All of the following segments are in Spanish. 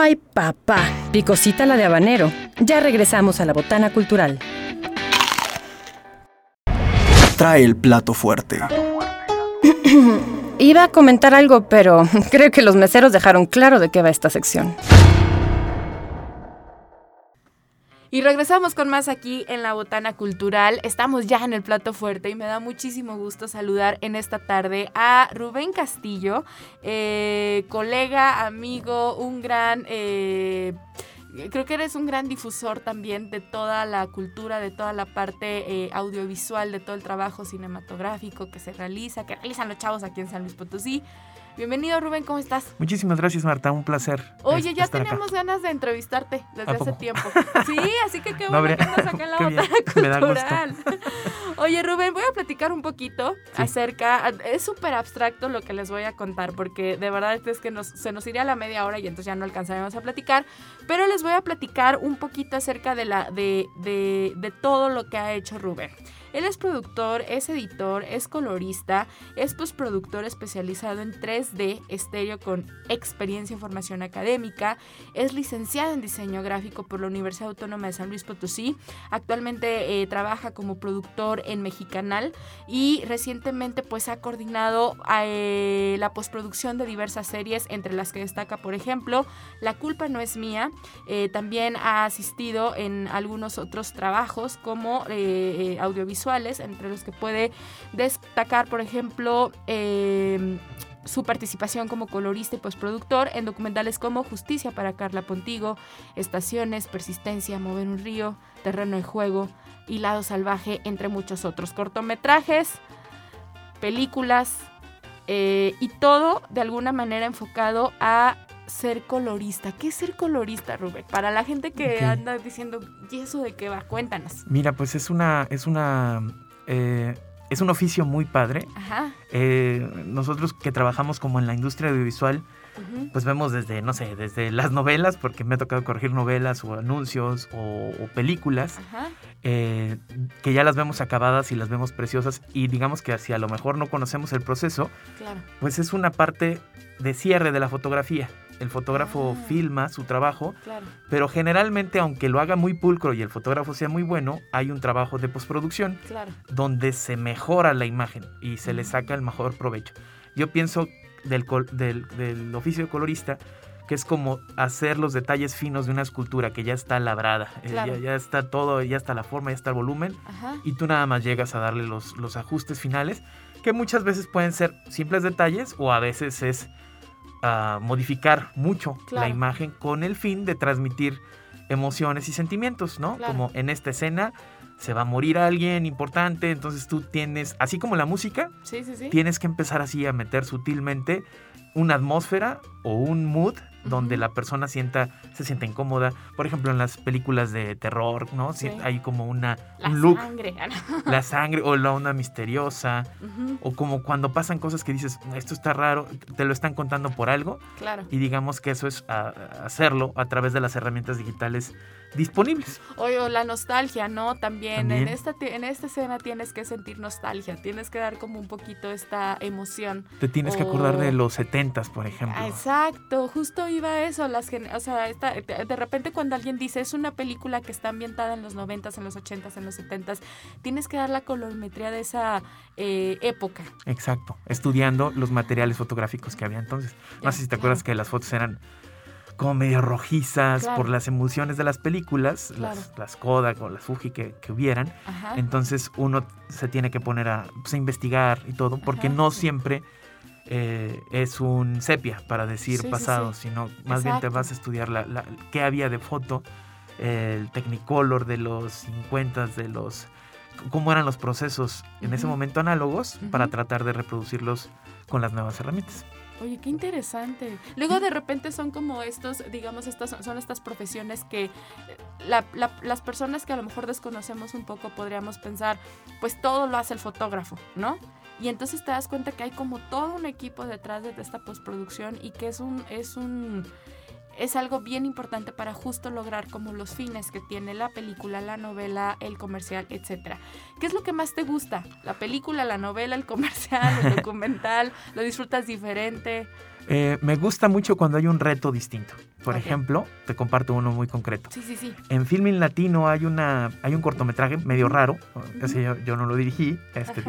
Ay, papá, picosita la de habanero. Ya regresamos a la botana cultural. Trae el plato fuerte. Iba a comentar algo, pero creo que los meseros dejaron claro de qué va esta sección. Y regresamos con más aquí en la Botana Cultural. Estamos ya en el plato fuerte y me da muchísimo gusto saludar en esta tarde a Rubén Castillo, eh, colega, amigo, un gran... Eh, creo que eres un gran difusor también de toda la cultura, de toda la parte eh, audiovisual, de todo el trabajo cinematográfico que se realiza, que realizan los chavos aquí en San Luis Potosí. Bienvenido Rubén, ¿cómo estás? Muchísimas gracias Marta, un placer. Oye, ya teníamos ganas de entrevistarte desde hace tiempo. Sí, así que qué bueno que andas acá en la botana cultural. Oye Rubén, voy a platicar un poquito acerca, es súper abstracto lo que les voy a contar, porque de verdad es que se nos iría a la media hora y entonces ya no alcanzaremos a platicar, pero les voy a platicar un poquito acerca de, la, de, de, de todo lo que ha hecho Rubén. Él es productor, es editor, es colorista, es postproductor especializado en 3D, estéreo con experiencia en formación académica, es licenciado en diseño gráfico por la Universidad Autónoma de San Luis Potosí, actualmente eh, trabaja como productor en Mexicanal y recientemente pues ha coordinado eh, la postproducción de diversas series, entre las que destaca por ejemplo La culpa no es mía, eh, también ha asistido en algunos otros trabajos como audiovisual entre los que puede destacar, por ejemplo, em, su participación como colorista y postproductor en documentales como Justicia para Carla Pontigo, Estaciones, Persistencia, Mover un río, Terreno de juego, Hilado salvaje, entre muchos otros. Cortometrajes, películas eh, y todo de alguna manera enfocado a ser colorista. ¿Qué es ser colorista, Rubén? Para la gente que anda diciendo, ¿y eso de qué va? Cuéntanos. Mira, pues es una, es una, eh, es un oficio muy padre. Ajá. Eh, nosotros que trabajamos como en la industria audiovisual, pues vemos desde, no sé, desde las novelas, porque me ha tocado corregir novelas o anuncios o, películas, eh, que ya las vemos acabadas y las vemos preciosas y digamos que si a lo mejor no conocemos el proceso, pues es una parte de cierre de la fotografía el fotógrafo ah. filma su trabajo, pero generalmente aunque lo haga muy pulcro y el fotógrafo sea muy bueno, hay un trabajo de postproducción donde se mejora la imagen y se le saca el mejor provecho. Yo pienso del, del, oficio de colorista que es como hacer los detalles finos de una escultura que ya está labrada, eh, ya, está todo, ya está la forma, ya está el volumen, y tú nada más llegas a darle los, los ajustes finales, que muchas veces pueden ser simples detalles o a veces es a modificar mucho la imagen con el fin de transmitir emociones y sentimientos, ¿no? Como en esta escena se va a morir alguien importante, entonces tú tienes, así como la música, tienes que empezar así a meter sutilmente una atmósfera o un mood donde la persona sienta, se sienta incómoda. Por ejemplo, en las películas de terror, ¿no? Hay como una, la un look. Sangre. la sangre o la onda misteriosa. O como cuando pasan cosas que dices, esto está raro, te lo están contando por algo. Claro. Y digamos que eso es hacerlo a través de las herramientas digitales disponibles. O, la nostalgia, ¿no? También, En, esta, en esta escena tienes que sentir nostalgia, tienes que dar como un poquito esta emoción. Te tienes que acordar de los setentas, por ejemplo. Exacto, justo iba eso, las o sea, de repente cuando alguien dice es una película que está ambientada en los noventas, en los ochentas, en los setentas, tienes que dar la colorimetría de esa eh, época. Exacto, estudiando los materiales fotográficos que había entonces. No sé si te acuerdas que las fotos eran como medio rojizas por las emociones de las películas, las, las, Kodak o las Fuji que, hubieran. Entonces uno se tiene que poner a, pues, investigar y todo, porque no siempre eh, es un sepia para decir pasado, sino más bien te vas a estudiar la, qué había de foto, el Technicolor de los 50, de los cómo eran los procesos en ese momento análogos para tratar de reproducirlos con las nuevas herramientas. Oye, qué interesante. Luego de repente son como estos, digamos, estas son estas profesiones que eh, las personas que a lo mejor desconocemos un poco podríamos pensar, pues todo lo hace el fotógrafo, ¿no? Y entonces te das cuenta que hay como todo un equipo detrás de esta postproducción y que es un, es un es algo bien importante para justo lograr como los fines que tiene la película, la novela, el comercial, etcétera. ¿Qué es lo que más te gusta? ¿La película, la novela, el comercial, el documental? ¿Lo disfrutas diferente? Eh, me gusta mucho cuando hay un reto distinto. Por ejemplo, te comparto uno muy concreto. Sí, sí, sí. En Filming Latino hay una hay un cortometraje medio raro. yo, no lo dirigí. Este,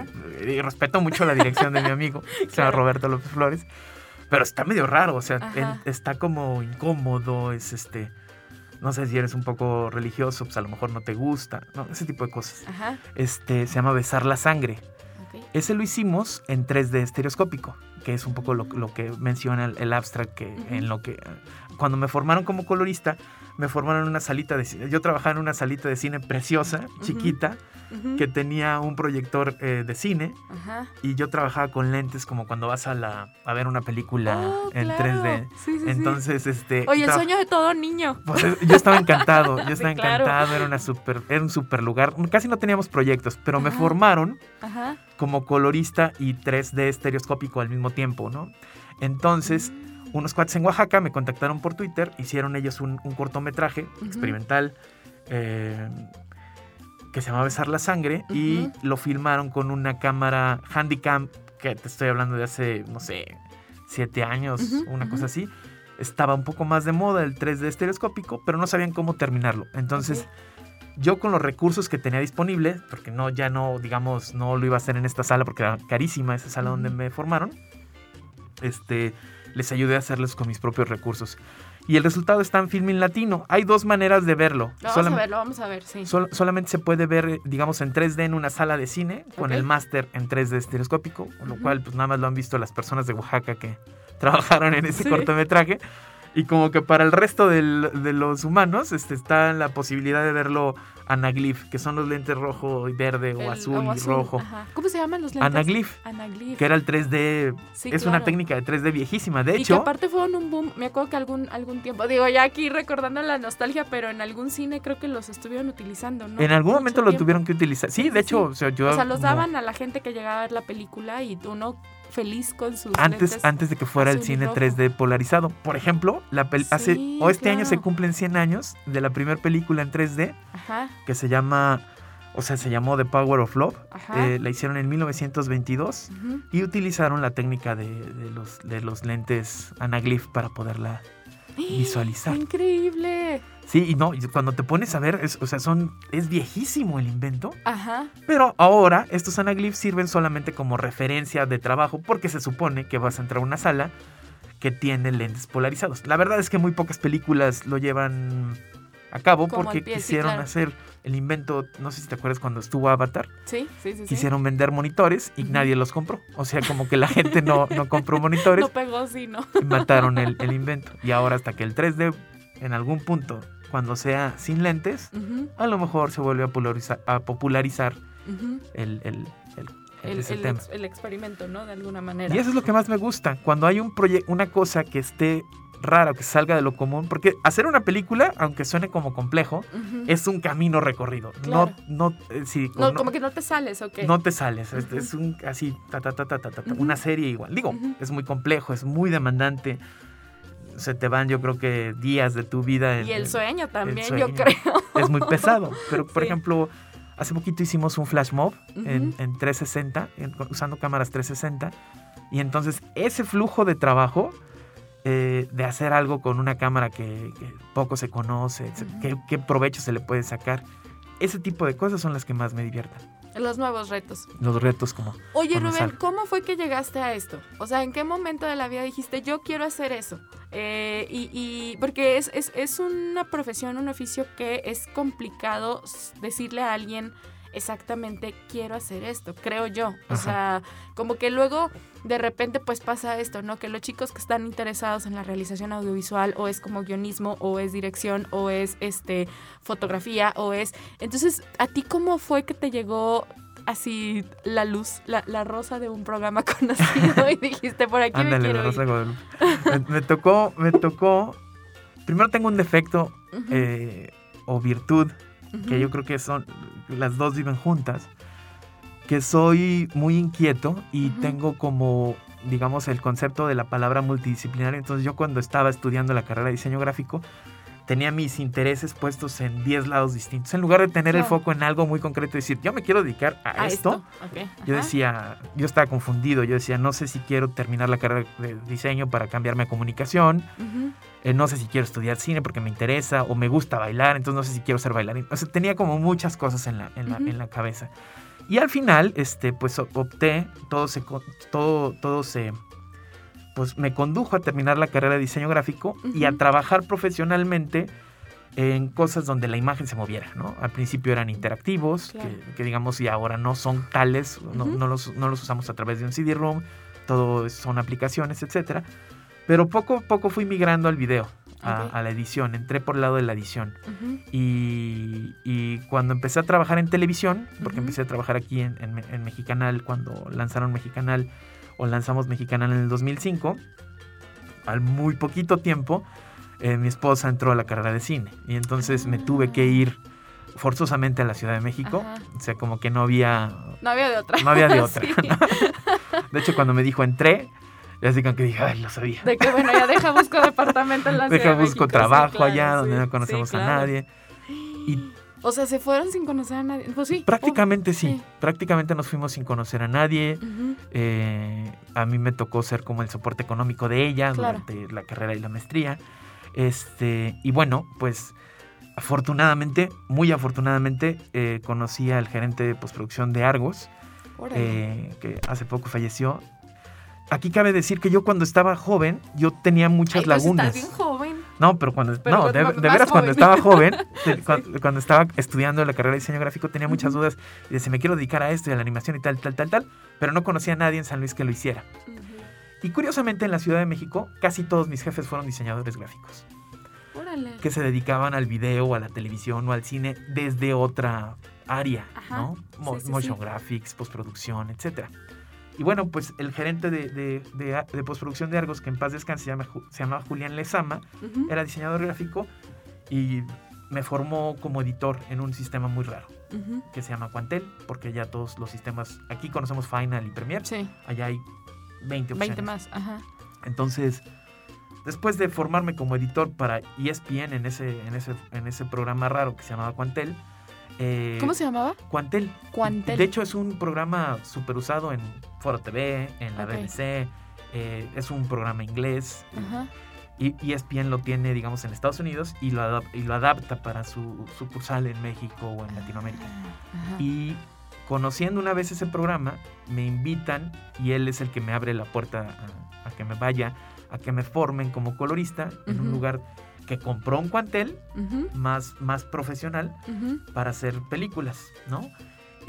y respeto mucho la dirección de mi amigo, se llama Roberto López Flores. Pero está medio raro, o sea, está como incómodo, es este no sé si eres un poco religioso, pues a lo mejor no te gusta, ¿no? ese tipo de cosas. Este se llama Besar la sangre. Ese lo hicimos en 3D estereoscópico, que es un poco lo, que menciona el, abstract, que en lo que cuando me formaron como colorista, me formaron en una salita de cine. Yo trabajaba en una salita de cine preciosa, chiquita, que tenía un proyector eh, de cine. Y yo trabajaba con lentes como cuando vas a, la, a ver una película oh, en 3D. Entonces, este. Oye, el sueño de todo niño. Pues, yo estaba encantado, yo estaba encantado, era, una super, era un super lugar. Casi no teníamos proyectos, pero me formaron como colorista y 3D estereoscópico al mismo tiempo, ¿no? Entonces. Mm unos cuates en Oaxaca me contactaron por Twitter, hicieron ellos un, cortometraje experimental eh, que se llama Besar la Sangre y lo filmaron con una cámara Handycam, que te estoy hablando de hace, no sé, siete años, una cosa así. Estaba un poco más de moda el 3D estereoscópico, pero no sabían cómo terminarlo. Entonces, yo con los recursos que tenía disponibles, porque no, ya no, digamos, no lo iba a hacer en esta sala porque era carísima esa sala donde me formaron, este les ayudé a hacerles con mis propios recursos. Y el resultado está en Filming Latino. Hay dos maneras de verlo. vamos a verlo, vamos a ver, sí. solamente se puede ver, digamos, en 3D en una sala de cine, con el máster en 3D estereoscópico, con lo cual, pues nada más lo han visto las personas de Oaxaca que trabajaron en ese cortometraje. Y como que para el resto de los humanos este, está la posibilidad de verlo anaglyph, que son los lentes rojo y verde o azul y rojo. ¿Cómo se llaman los lentes? Anaglyph. Que era el 3D. es una técnica de 3D viejísima. De hecho. Y que aparte fueron un boom. Me acuerdo que algún, algún tiempo, digo ya aquí recordando la nostalgia, pero en algún cine creo que los estuvieron utilizando, ¿no? En algún momento lo tuvieron que utilizar. Sí, de hecho, o sea, yo. O sea, los daban a la gente que llegaba a ver la película y uno feliz con sus antes antes de que fuera el cine 3D polarizado. Por ejemplo, la hace o este año se cumplen 100 años de la primera película en 3D que se llama o sea, se llamó The Power of Love. Eh, la hicieron en 1922 y utilizaron la técnica de, los, de los lentes anaglyph para poderla visualizar. Increíble. Sí, y no, cuando te pones a ver, es, o sea, son, es viejísimo el invento. Ajá. Pero ahora estos anaglyphs sirven solamente como referencia de trabajo porque se supone que vas a entrar a una sala que tiene lentes polarizados. La verdad es que muy pocas películas lo llevan a cabo porque quisieron hacer el invento, no sé si te acuerdas cuando estuvo Avatar. Sí, sí, sí. Quisieron vender monitores y nadie los compró. O sea, como que la gente no, no compró monitores. no pegó, sí, ¿no? Y mataron el, el invento. Y ahora hasta que el 3D en algún punto cuando sea sin lentes, a lo mejor se vuelve a popularizar, a popularizar el, el, el, experimento, ¿no? De alguna manera. Y eso es lo que más me gusta, cuando hay un una cosa que esté rara que salga de lo común, porque hacer una película, aunque suene como complejo, es un camino recorrido. No, no, eh, no, como que no te sales, ¿ok? No te sales, es, un así, ta, ta, ta, ta, ta, una serie igual. Digo, es muy complejo, es muy demandante se te van yo creo que días de tu vida. y el sueño también, yo creo. Es muy pesado. Pero, por ejemplo, hace poquito hicimos un flash mob en, 360, usando cámaras 360. Y entonces ese flujo de trabajo eh, de hacer algo con una cámara que, poco se conoce, qué, provecho se le puede sacar, ese tipo de cosas son las que más me divierten. Los nuevos retos. Los retos como... Oye, Rubén, ¿cómo fue que llegaste a esto? O sea, ¿en qué momento de la vida dijiste, yo quiero hacer eso? Eh, y, porque es, es, es una profesión, un oficio que es complicado decirle a alguien exactamente quiero hacer esto, creo yo. O sea, como que luego de repente pues pasa esto, ¿no? Que los chicos que están interesados en la realización audiovisual o es como guionismo o es dirección o es este fotografía o es... Entonces, ¿a ti cómo fue que te llegó así la luz, la, la rosa de un programa conocido y dijiste por aquí me quiero la rosa me, tocó, me tocó... Primero tengo un defecto eh, o virtud que yo creo que son, las dos viven juntas, que soy muy inquieto y tengo como digamos, el concepto de la palabra multidisciplinario. Entonces yo cuando estaba estudiando la carrera de diseño gráfico, tenía mis intereses puestos en 10 lados distintos. En lugar de tener el foco en algo muy concreto y decir, yo me quiero dedicar a, esto, yo decía, yo estaba confundido, yo decía, no sé si quiero terminar la carrera de diseño para cambiarme a comunicación, eh, no sé si quiero estudiar cine porque me interesa, o me gusta bailar, entonces no sé si quiero ser bailarín. O sea, tenía como muchas cosas en la, en la, en la cabeza. Y al final, este, pues opté, todo se, todo, todo se pues me condujo a terminar la carrera de diseño gráfico y a trabajar profesionalmente en cosas donde la imagen se moviera, ¿no? Al principio eran interactivos, que, digamos, y ahora no son tales, no, los, usamos a través de un CD-ROOM, todo son aplicaciones, etcétera. Pero poco a poco fui migrando al video, a, la edición, entré por el lado de la edición. y, cuando empecé a trabajar en televisión, porque empecé a trabajar aquí en, en, en Mexicanal, cuando lanzaron Mexicanal, o lanzamos Mexicana en el 2005, al muy poquito tiempo, eh, mi esposa entró a la carrera de cine y entonces me tuve que ir forzosamente a la Ciudad de México. O sea, como que no había... No había de otra. No había de otra. de hecho, cuando me dijo entré, ya así como que dije, ay, lo sabía. De que bueno, ya deja busco departamento en la Ciudad Deja busco trabajo allá donde no conocemos a nadie. Y o sea, se fueron sin conocer a nadie. Pues sí. Prácticamente sí. Prácticamente nos fuimos sin conocer a nadie. Eh, a mí me tocó ser como el soporte económico de ella durante la carrera y la maestría. Este, y bueno, pues afortunadamente, muy afortunadamente, eh, conocí al gerente de postproducción de Argos, eh, que hace poco falleció. Aquí cabe decir que yo cuando estaba joven, yo tenía muchas pues lagunas. bien joven. No, pero cuando. no, de, veras, cuando estaba joven, cuando, estaba estudiando la carrera de diseño gráfico, tenía muchas dudas y decía, me quiero dedicar a esto y a la animación y tal, tal, tal, tal, pero no conocía a nadie en San Luis que lo hiciera. Y curiosamente, en la Ciudad de México, casi todos mis jefes fueron diseñadores gráficos. Órale. Que se dedicaban al video, a la televisión o al cine desde otra área, ¿no? Motion graphics, postproducción, etcétera. Y bueno, pues el gerente de, de, postproducción de Argos, que en paz descanse, se llama, se llama Julián Lezama, era diseñador gráfico y me formó como editor en un sistema muy raro que se llama Quantel, porque ya todos los sistemas, aquí conocemos Final y Premiere, sí. allá hay 20 opciones. 20 más, ajá. Entonces, después de formarme como editor para ESPN en ese, en ese, en ese programa raro que se llamaba Quantel, eh, ¿Cómo se llamaba? Quantel. Quantel. De hecho, es un programa súper usado en Foro TV, en la BBC. Eh, es un programa inglés. Ajá. Y ESPN lo tiene, digamos, en Estados Unidos y lo, y lo adapta para su sucursal en México o en Latinoamérica. Ah, y conociendo una vez ese programa, me invitan y él es el que me abre la puerta a, que me vaya, a que me formen como colorista en un lugar que compró un cuantel más, más profesional para hacer películas, ¿no?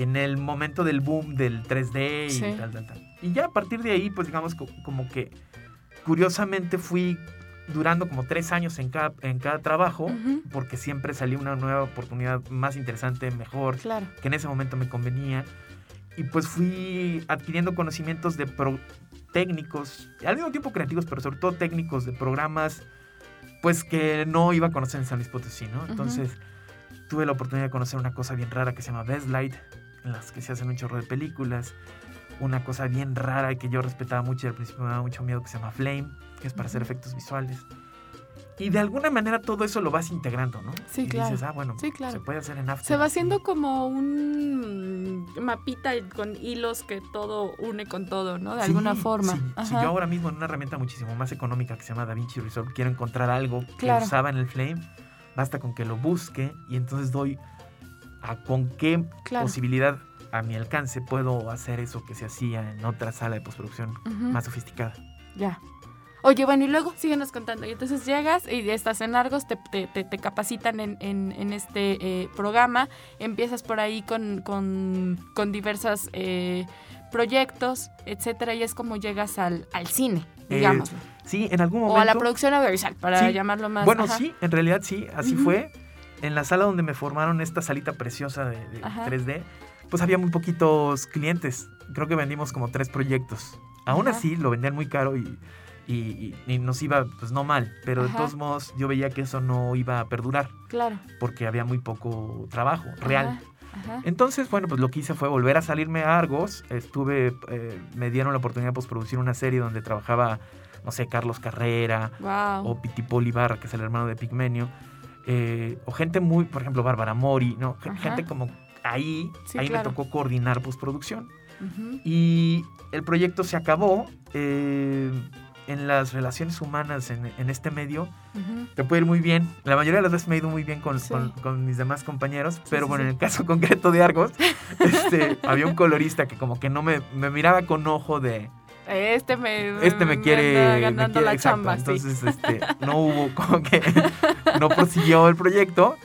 En el momento del boom del 3D y tal, tal, tal. Y ya a partir de ahí, pues digamos como que curiosamente fui durando como tres años en cada, en cada trabajo, porque siempre salía una nueva oportunidad más interesante, mejor, claro. que en ese momento me convenía. Y pues fui adquiriendo conocimientos de técnicos, al mismo tiempo creativos, pero sobre todo técnicos de programas pues que no iba a conocer en San Luis Potosí, ¿no? Entonces tuve la oportunidad de conocer una cosa bien rara que se llama Best Light, en las que se hacen un chorro de películas. Una cosa bien rara que yo respetaba mucho y al principio me daba mucho miedo que se llama Flame, que es para hacer efectos visuales. Y de alguna manera todo eso lo vas integrando, ¿no? Sí, y claro. dices, ah, bueno, se puede hacer en After. Se va haciendo como un mapita con hilos que todo une con todo, ¿no? De alguna forma. Si yo ahora mismo en una herramienta muchísimo más económica que se llama DaVinci Resolve quiero encontrar algo que usaba en el Flame, basta con que lo busque y entonces doy a con qué posibilidad a mi alcance puedo hacer eso que se hacía en otra sala de postproducción más sofisticada. Ya. Oye, bueno, y luego síguenos contando. Y entonces llegas y estás en Argos, te, te, te, capacitan en, en, este eh, programa, empiezas por ahí con, con, con diversos eh, proyectos, etcétera, y es como llegas al, al cine, eh, digamos. sí, en algún momento. O a la producción audiovisual, para llamarlo más. Bueno, sí, en realidad sí, así fue. En la sala donde me formaron esta salita preciosa de, de 3D, pues había muy poquitos clientes. Creo que vendimos como tres proyectos. Aún así, lo vendían muy caro y y, nos iba, pues no mal, pero de todos modos yo veía que eso no iba a perdurar. Claro. Porque había muy poco trabajo real. Entonces, bueno, pues lo que hice fue volver a salirme a Argos. Estuve, eh, me dieron la oportunidad de pues, producir una serie donde trabajaba, no sé, Carlos Carrera o Pitipol Ibarra, que es el hermano de Pigmenio. Eh, o gente muy, por ejemplo, Bárbara Mori, ¿no? Gente como ahí, ahí me tocó coordinar postproducción. Y el proyecto se acabó. Eh, en las relaciones humanas en, este medio, te puede ir muy bien. La mayoría de las veces me ha ido muy bien con, con, mis demás compañeros, pero bueno, en el caso concreto de Argos, este, había un colorista que como que no me, me miraba con ojo de... Este me, este me quiere ganando la chamba. Entonces, este, no hubo como que no prosiguió el proyecto.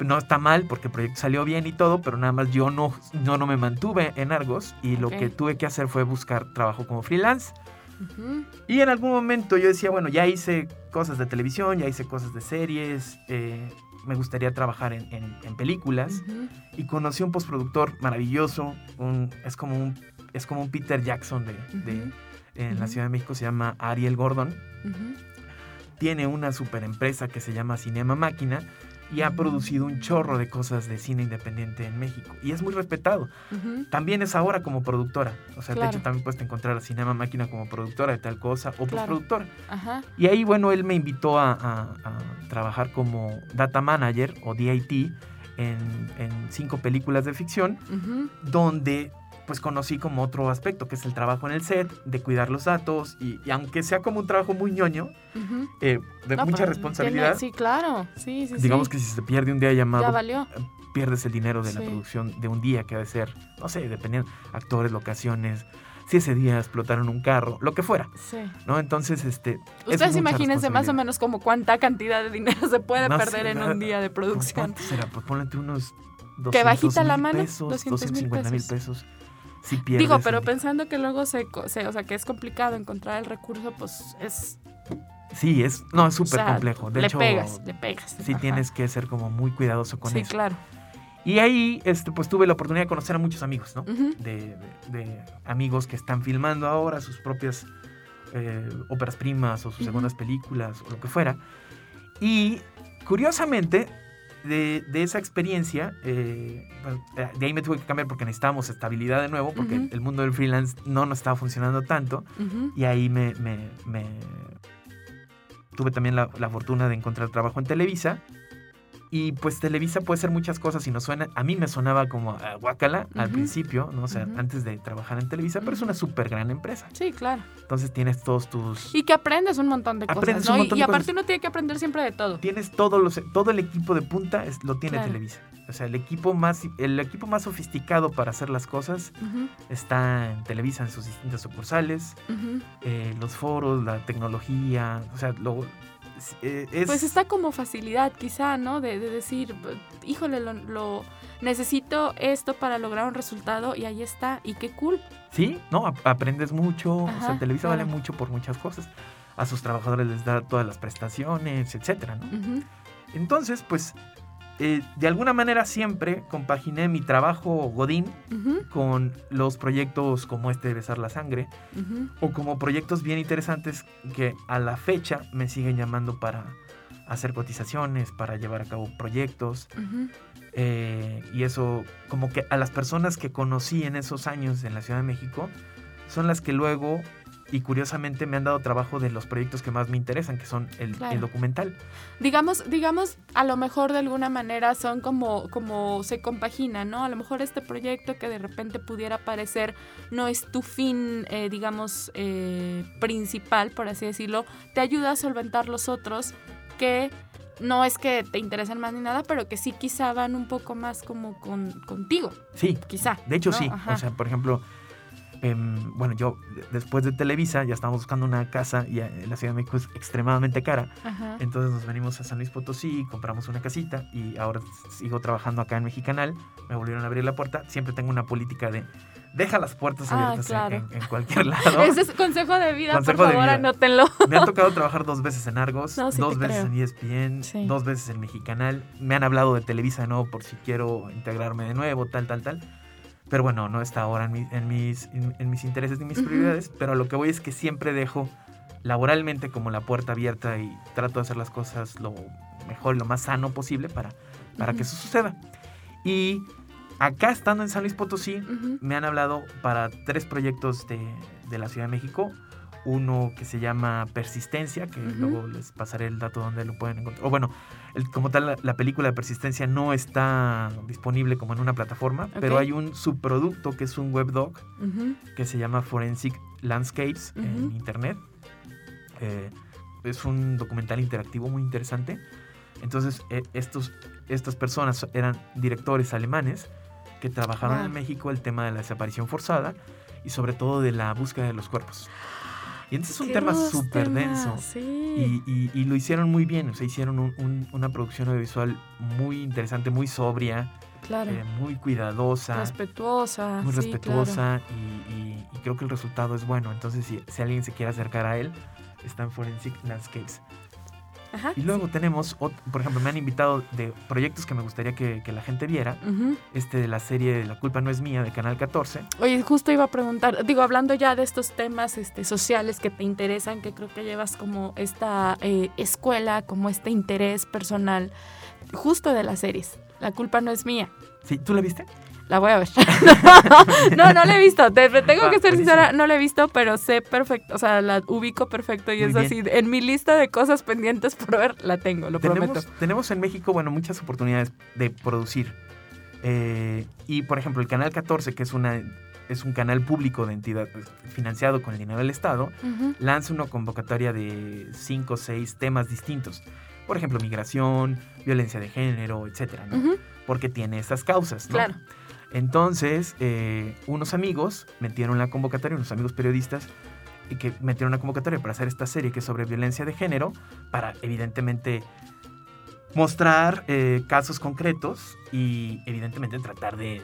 No está mal porque el proyecto salió bien y todo, pero nada más yo no, no, no me mantuve en Argos y lo que tuve que hacer fue buscar trabajo como freelance. Y en algún momento yo decía, bueno, ya hice cosas de televisión, ya hice cosas de series, eh, me gustaría trabajar en, películas. Y conocí un postproductor maravilloso, es, como un, es como un Peter Jackson de, en la Ciudad de México, se llama Ariel Gordon. Tiene una super empresa que se llama Cinema Máquina y ha producido un chorro de cosas de cine independiente en México. Y es muy respetado. También es ahora como productora. O sea, de hecho también puedes encontrar a Cinema Máquina como productora de tal cosa o postproductora. Y ahí, bueno, él me invitó a, trabajar como data manager o DIT en, cinco películas de ficción, donde pues conocí como otro aspecto, que es el trabajo en el set, de cuidar los datos, y, aunque sea como un trabajo muy ñoño, eh, de mucha responsabilidad. sí, claro, sí, sí. Digamos que si se pierde un día llamado, eh, pierdes el dinero de la producción de un día, que ha de ser, no sé, dependiendo, actores, locaciones, si ese día explotaron un carro, lo que fuera. Sí. ¿No? Entonces, este. Ustedes imagínense más o menos como cuánta cantidad de dinero se puede perder en un día de producción. ¿Cuánto será? Pues ponle unos 200 que bajita la mano, pesos, 250 mil pesos. Digo, pero pensando que luego se, o sea, que es complicado encontrar el recurso, pues es... Sí, es, no, es súper complejo. De le hecho, pegas, le pegas. Sí tienes que ser como muy cuidadoso con eso. Sí, claro. Y ahí, este, pues tuve la oportunidad de conocer a muchos amigos, ¿no? de, amigos que están filmando ahora sus propias eh, óperas primas o sus segundas películas o lo que fuera. Y curiosamente, de, esa experiencia, eh, eh, de ahí me tuve que cambiar porque necesitábamos estabilidad de nuevo, porque el mundo del freelance no nos estaba funcionando tanto. Y ahí me, tuve también la, la, fortuna de encontrar trabajo en Televisa. Y pues Televisa puede ser muchas cosas y no suena. A mí me sonaba como a Guacala al principio, ¿no? O sea, antes de trabajar en Televisa, pero es una súper gran empresa. Sí, claro. Entonces tienes todos tus. Y que aprendes un montón de cosas. ¿no? y, aparte uno tiene que aprender siempre de todo. Tienes todo, los, todo el equipo de punta es, lo tiene Televisa. O sea, el equipo más, el equipo más sofisticado para hacer las cosas está en Televisa en sus distintas sucursales, eh, los foros, la tecnología, o sea, lo, eh, pues está como facilidad quizá, ¿no? De, decir, híjole, lo, necesito esto para lograr un resultado y ahí está, y qué cool. Sí, no, aprendes mucho, o sea, Televisa vale mucho por muchas cosas. A sus trabajadores les da todas las prestaciones, etcétera, ¿no? Entonces, pues eh, de alguna manera siempre compaginé mi trabajo Godín con los proyectos como este de Besar la Sangre o como proyectos bien interesantes que a la fecha me siguen llamando para hacer cotizaciones, para llevar a cabo proyectos. Eh, y eso, como que a las personas que conocí en esos años en la Ciudad de México, son las que luego y curiosamente me han dado trabajo de los proyectos que más me interesan, que son el, documental. Digamos, digamos, a lo mejor de alguna manera son como, como se compagina, ¿no? A lo mejor este proyecto que de repente pudiera parecer no es tu fin, eh, digamos, eh, principal, por así decirlo, te ayuda a solventar los otros que no es que te interesen más ni nada, pero que sí quizá van un poco más como con, contigo. Sí. Quizá. De hecho, sí. O sea, por ejemplo, Em, bueno, yo después de Televisa ya estábamos buscando una casa y eh, la Ciudad de México es extremadamente cara. Entonces nos venimos a San Luis Potosí, compramos una casita y ahora sigo trabajando acá en Mexicanal. Me volvieron a abrir la puerta. Siempre tengo una política de deja las puertas ah, abiertas en, cualquier lado. Ese es consejo de vida, por favor, anótenlo. Me ha tocado trabajar dos veces en Argos, dos veces en ESPN, dos veces en Mexicanal. Me han hablado de Televisa de nuevo por si quiero integrarme de nuevo, tal, tal, tal. Pero bueno, no está ahora en, mis, en, mis intereses ni mis prioridades. Pero lo que voy es que siempre dejo laboralmente como la puerta abierta y trato de hacer las cosas lo mejor y lo más sano posible para, para que eso suceda. Y Acá estando en San Luis Potosí, me han hablado para tres proyectos de, de, la Ciudad de México. Uno que se llama Persistencia, que luego les pasaré el dato donde lo pueden encontrar. O bueno, como tal, la, película de Persistencia no está disponible como en una plataforma, pero hay un subproducto que es un webdoc que se llama Forensic Landscapes en internet. Eh, es un documental interactivo muy interesante. Entonces, eh, estos, estas personas eran directores alemanes que trabajaron en México el tema de la desaparición forzada y sobre todo de la búsqueda de los cuerpos. Y entonces es un tema súper denso. Y, lo hicieron muy bien. O sea, hicieron una producción audiovisual muy interesante, muy sobria. Eh, muy cuidadosa. Respetuosa. Muy respetuosa. y, creo que el resultado es bueno. Entonces, si, si alguien se quiere acercar a él, está en Forensic Landscapes y luego tenemos, por ejemplo, me han invitado de proyectos que me gustaría que, la gente viera. Este de la serie La culpa no es mía de Canal 14. Oye, justo iba a preguntar, digo, hablando ya de estos temas este, sociales que te interesan, que creo que llevas como esta eh, escuela, como este interés personal, justo de las series. La culpa no es mía. Sí, ¿tú la viste? La voy a ver. no, no la he visto. tengo que ser sincera, no la he visto, pero sé perfecto, o sea, la ubico perfecto y es así. En mi lista de cosas pendientes por ver, la tengo, lo prometo. Tenemos en México, bueno, muchas oportunidades de producir. Eh, y, por ejemplo, el Canal 14, que es una es un canal público de entidad pues, financiado con el dinero del Estado, lanza una convocatoria de cinco o seis temas distintos. Por ejemplo, migración, violencia de género, etcétera, ¿no? Porque tiene esas causas, ¿no? Claro. Entonces, eh, unos amigos metieron la convocatoria, unos amigos periodistas, y que metieron una convocatoria para hacer esta serie que es sobre violencia de género, para evidentemente mostrar eh, casos concretos y evidentemente tratar de,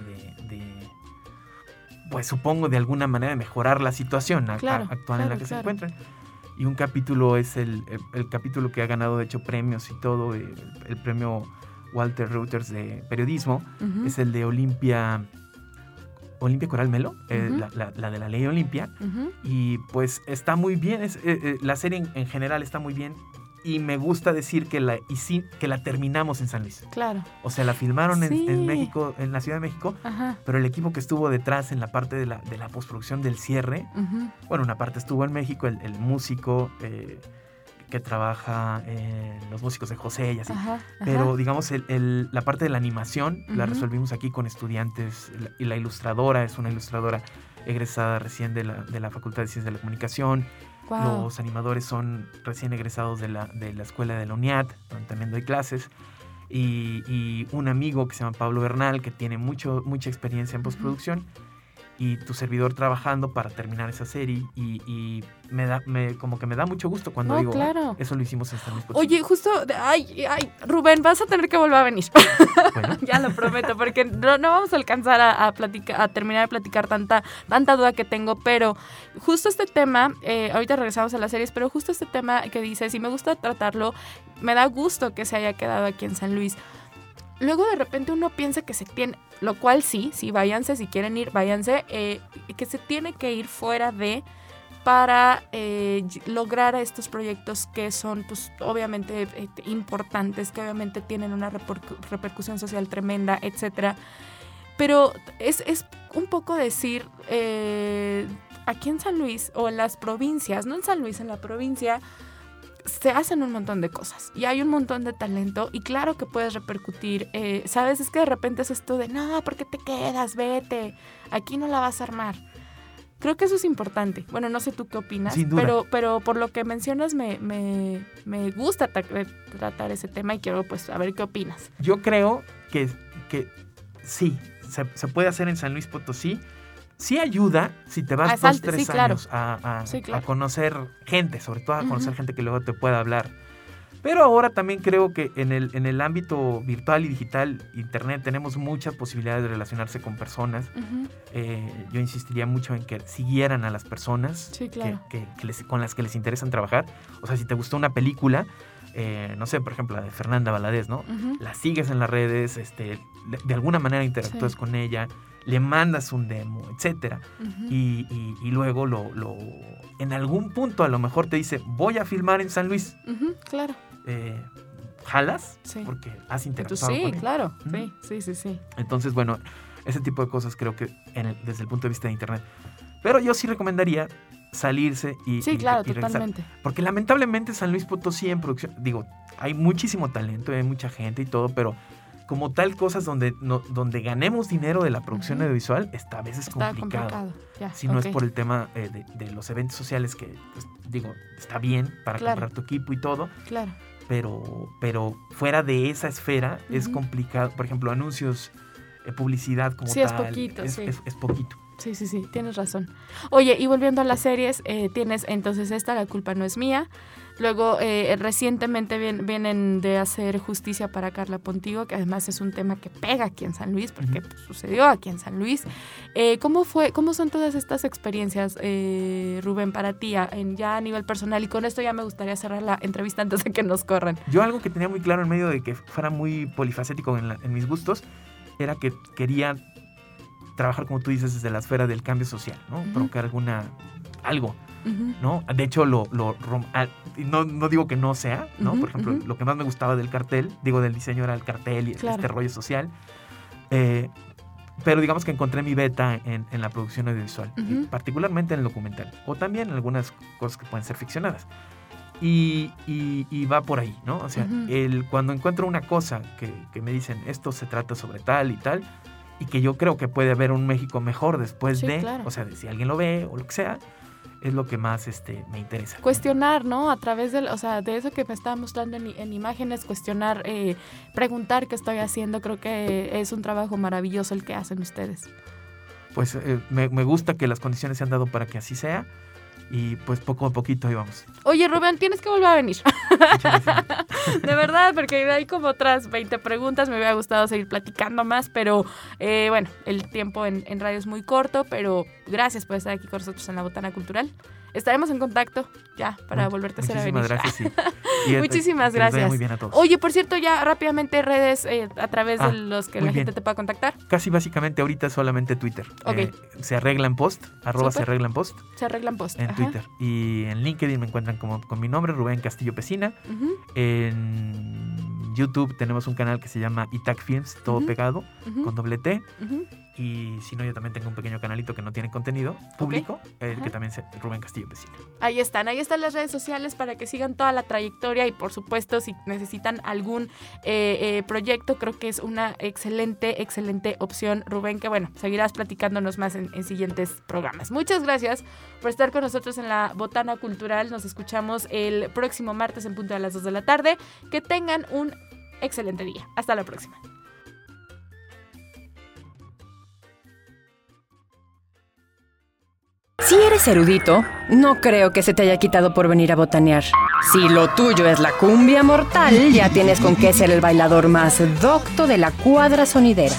pues supongo de alguna manera mejorar la situación actual en la que se encuentran. Y un capítulo es el, capítulo que ha ganado de hecho premios y todo, el premio Walter Reuters de periodismo, es el de Olimpia. Olimpia Coral Melo, eh, la, de la ley Olimpia. Y pues está muy bien, es, eh, eh, la serie en, general está muy bien. Y me gusta decir que la, y que la terminamos en San Luis. Claro. O sea, la filmaron en, México, en la Ciudad de México, pero el equipo que estuvo detrás en la parte de la, de la postproducción del cierre, bueno, una parte estuvo en México, el, músico, que trabaja en los músicos de José y así. Pero digamos, el, la parte de la animación la resolvimos aquí con estudiantes y la ilustradora es una ilustradora egresada recién de la, de la Facultad de Ciencias de la Comunicación. Los animadores son recién egresados de la, de la escuela de la UNIAT, donde también doy clases. Y, y, un amigo que se llama Pablo Bernal, que tiene mucho, mucha experiencia en postproducción y tu servidor trabajando para terminar esa serie y, me da me, como que me da mucho gusto cuando digo claro. eso lo hicimos en San Oye, justo, ay, ay, Rubén, vas a tener que volver a venir. ya lo prometo, porque no, vamos a alcanzar a, platicar, a terminar de platicar tanta, tanta duda que tengo, pero justo este tema, eh, ahorita regresamos a las series, pero justo este tema que dices, y me gusta tratarlo, me da gusto que se haya quedado aquí en San Luis luego de repente uno piensa que se tiene, lo cual sí, sí, váyanse, si quieren ir, váyanse, eh, que se tiene que ir fuera de para eh, lograr estos proyectos que son, pues, obviamente eh, importantes, que obviamente tienen una repercusión social tremenda, etcétera. Pero es, es, un poco decir, aquí en San Luis o en las provincias, no en San Luis, en la provincia, se hacen un montón de cosas y hay un montón de talento y claro que puedes repercutir. Eh, Sabes, es que de repente es esto de, no, ¿por qué te quedas? Vete, aquí no la vas a armar. Creo que eso es importante. Bueno, no sé tú qué opinas, pero pero por lo que mencionas me, me, me gusta eh, tratar ese tema y quiero pues a ver qué opinas. Yo creo que, que sí, se, se puede hacer en San Luis Potosí sí ayuda si te vas dos, tres años a, conocer gente, sobre todo a conocer gente que luego te pueda hablar. Pero ahora también creo que en el, en el ámbito virtual y digital, Internet, tenemos muchas posibilidades de relacionarse con personas. Eh, yo insistiría mucho en que siguieran a las personas que, con las que les interesan trabajar. O sea, si te gustó una película, eh, no sé, por ejemplo, la de Fernanda Valadez, ¿no? La sigues en las redes, este, de, alguna manera interactúas con ella, le mandas un demo, etcétera. y, luego lo, lo, en algún punto a lo mejor te dice, voy a filmar en San Luis. claro. Eh, ¿Jalas? Sí. Porque has interactuado sí, claro. Sí, sí, sí, sí. Entonces, bueno, Ese tipo de cosas creo que desde el punto de vista de Internet. Pero yo sí recomendaría salirse y... Sí, claro, totalmente. Porque lamentablemente San Luis Potosí en producción, digo, hay muchísimo talento, hay mucha gente y todo, pero como tal cosas donde, no, donde ganemos dinero de la producción audiovisual está a veces complicado. si no es por el tema eh, de, los eventos sociales que, pues, digo, está bien para comprar tu equipo y todo. Claro. Pero, pero fuera de esa esfera es complicado. Por ejemplo, anuncios, eh, publicidad como sí, tal. Es poquito, es, sí. es, poquito. Sí, sí, sí, tienes razón. Oye, y volviendo a las series, eh, tienes entonces esta, La culpa no es mía. Luego, eh, recientemente vienen de hacer justicia para Carla Pontigo, que además es un tema que pega aquí en San Luis, porque pues, sucedió aquí en San Luis. Eh, ¿Cómo fue, cómo son todas estas experiencias, eh, Rubén, para ti, en, ya a nivel personal? Y con esto ya me gustaría cerrar la entrevista antes de que nos corran. Yo algo que tenía muy claro en medio de que fuera muy polifacético en, en mis gustos, era que quería trabajar, como tú dices, desde la esfera del cambio social, ¿no? Provocar alguna, algo. ¿No? De hecho, lo, lo ah, no, no, digo que no sea, ¿no? Por ejemplo, lo que más me gustaba del cartel, digo, del diseño era el cartel y este rollo social. Eh, pero digamos que encontré mi beta en, en la producción audiovisual, particularmente en el documental, o también en algunas cosas que pueden ser ficcionadas. Y, y, va por ahí, ¿no? O sea, el, cuando encuentro una cosa que, que, me dicen, esto se trata sobre tal y tal, y que yo creo que puede haber un México mejor después de, o sea, de si alguien lo ve o lo que sea, es lo que más este, me interesa. Cuestionar, ¿no? A través de, o sea, de eso que me estaba mostrando en, imágenes, cuestionar, eh, preguntar qué estoy haciendo, creo que es un trabajo maravilloso el que hacen ustedes. Pues eh, me, me gusta que las condiciones se han dado para que así sea y pues poco a poquito íbamos. Oye, Rubén, tienes que volver a venir. de verdad, porque hay como otras 20 preguntas. Me hubiera gustado seguir platicando más, pero eh, bueno, el tiempo en, en radio es muy corto, pero gracias por estar aquí con nosotros en la Botana Cultural estaremos en contacto ya para volverte a hacer a venir. Gracias, Muchísimas gracias. Muy bien a todos. Oye, por cierto, ya rápidamente redes eh, a través de ah, los que la gente te pueda contactar. Casi básicamente ahorita solamente Twitter. Eh, se arreglan post, arroba se arreglan post. Se arreglan post. En Twitter. Y en LinkedIn me encuentran como con mi nombre, Rubén Castillo Pesina. En YouTube tenemos un canal que se llama Itac Films, todo pegado, con doble T. Y si no, yo también tengo un pequeño canalito que no tiene contenido público, el que también es Rubén Castillo Pesina. Ahí están, ahí están las redes sociales para que sigan toda la trayectoria y por supuesto si necesitan algún eh, eh, proyecto, creo que es una excelente, excelente opción, Rubén, que bueno, seguirás platicándonos más en, en siguientes programas. Muchas gracias por estar con nosotros en la Botana Cultural. Nos escuchamos el próximo martes en punto de las 2 de la tarde. Que tengan un excelente día. Hasta la próxima. Si eres erudito, no creo que se te haya quitado por venir a botanear. Si lo tuyo es la cumbia mortal, ya tienes con qué ser el bailador más docto de la cuadra sonidera.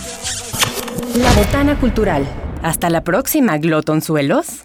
La botana cultural. Hasta la próxima, glotonzuelos.